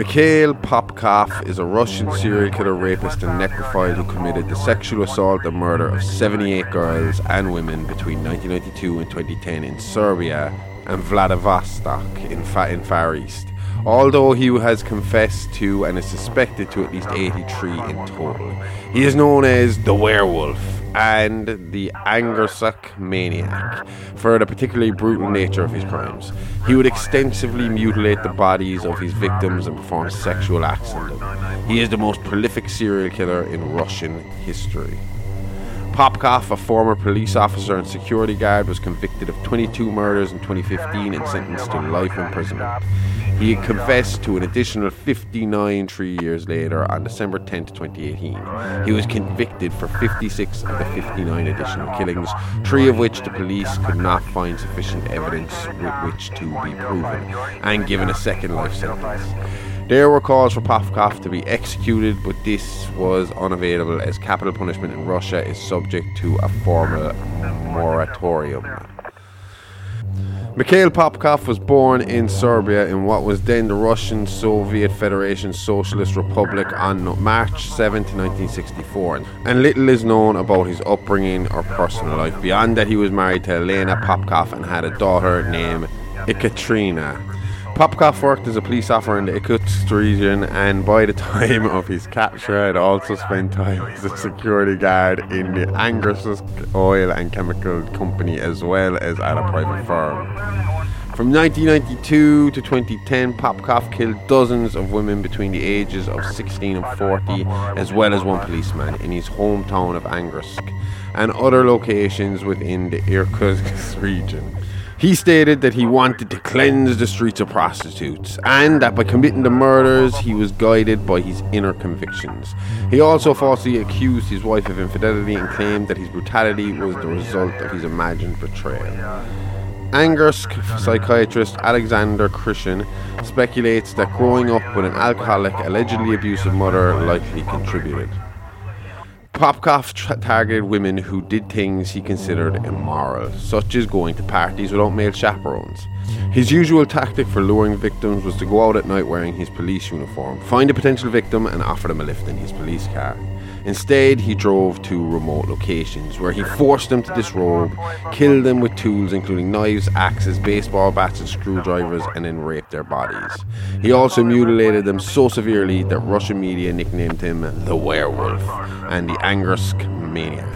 Mikhail Popkov is a Russian serial killer, rapist, and necrophile who committed the sexual assault and murder of 78 girls and women between 1992 and 2010 in Siberia and Vladivostok in, Fa- in Far East. Although he has confessed to and is suspected to at least 83 in total, he is known as the Werewolf and the Angarsk Maniac for the particularly brutal nature of his crimes. He would extensively mutilate the bodies of his victims and perform sexual acts on them. He is the most prolific serial killer in Russian history. Popkov, a former police officer and security guard, was convicted of 22 murders in 2015 and sentenced to life imprisonment. He confessed to an additional 59 three years later on December 10, 2018. He was convicted for 56 of the 59 additional killings, three of which the police could not find sufficient evidence with which to be proven, and given a second life sentence. There were calls for Popkov to be executed, but this was unavailable as capital punishment in Russia is subject to a formal moratorium. Mikhail Popkov was born in Siberia in what was then the Russian Soviet Federation Socialist Republic on March 7, 1964, and little is known about his upbringing or personal life beyond that he was married to Elena Popkov and had a daughter named Ekaterina. Popkov worked as a police officer in the Irkutsk region and by the time of his capture had also spent time as a security guard in the Angarsk Oil and Chemical Company as well as at a private firm. From 1992 to 2010, Popkov killed dozens of women between the ages of 16 and 40, as well as one policeman in his hometown of Angarsk and other locations within the Irkutsk region. He stated that he wanted to cleanse the streets of prostitutes and that by committing the murders he was guided by his inner convictions. He also falsely accused his wife of infidelity and claimed that his brutality was the result of his imagined betrayal. Angarsk psychiatrist Alexander Krishin speculates that growing up with an alcoholic, allegedly abusive mother likely contributed. Popkov targeted women who did things he considered immoral, such as going to parties without male chaperones. His usual tactic for luring victims was to go out at night wearing his police uniform, find a potential victim, and offer them a lift in his police car. Instead, he drove to remote locations where he forced them to disrobe, killed them with tools including knives, axes, baseball bats, and screwdrivers, and then raped their bodies. He also mutilated them so severely that Russian media nicknamed him the Werewolf and the Angarsk Maniac.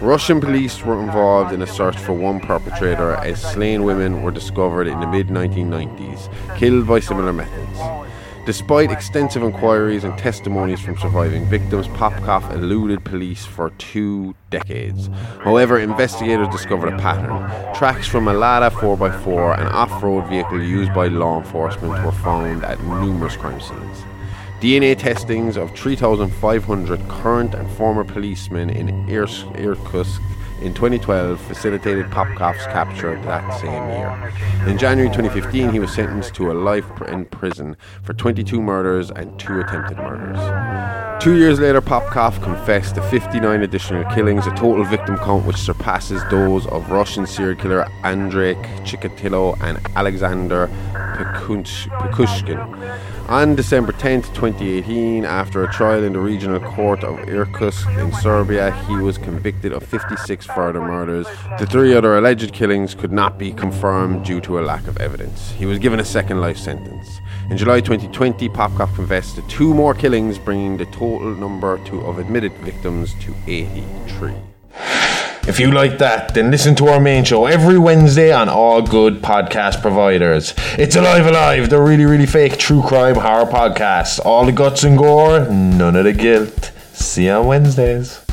Russian police were involved in a search for one perpetrator as slain women were discovered in the mid 1990s, killed by similar methods. Despite extensive inquiries and testimonies from surviving victims, Popkov eluded police for two decades. However, investigators discovered a pattern. Tracks from a Lada 4x4, an off road vehicle used by law enforcement, were found at numerous crime scenes. DNA testings of 3,500 current and former policemen in Irkutsk in 2012 facilitated Popkov's capture that same year. In January 2015, he was sentenced to a life in prison for 22 murders and two attempted murders. Two years later, Popkov confessed to 59 additional killings, a total victim count which surpasses those of Russian serial killer Andrei Chikatilo and Alexander Pichushkin. On December 10, 2018, after a trial in the regional court of Irkutsk in Siberia, he was convicted of 56 further murders. The three other alleged killings could not be confirmed due to a lack of evidence. He was given a second life sentence. In July 2020, Popkov confessed to two more killings, bringing the total number to, of admitted victims to 83. If you like that, then listen to our main show every Wednesday on all good podcast providers. It's Alive Alive, the really, really fake true crime horror podcast. All the guts and gore, none of the guilt. See you on Wednesdays.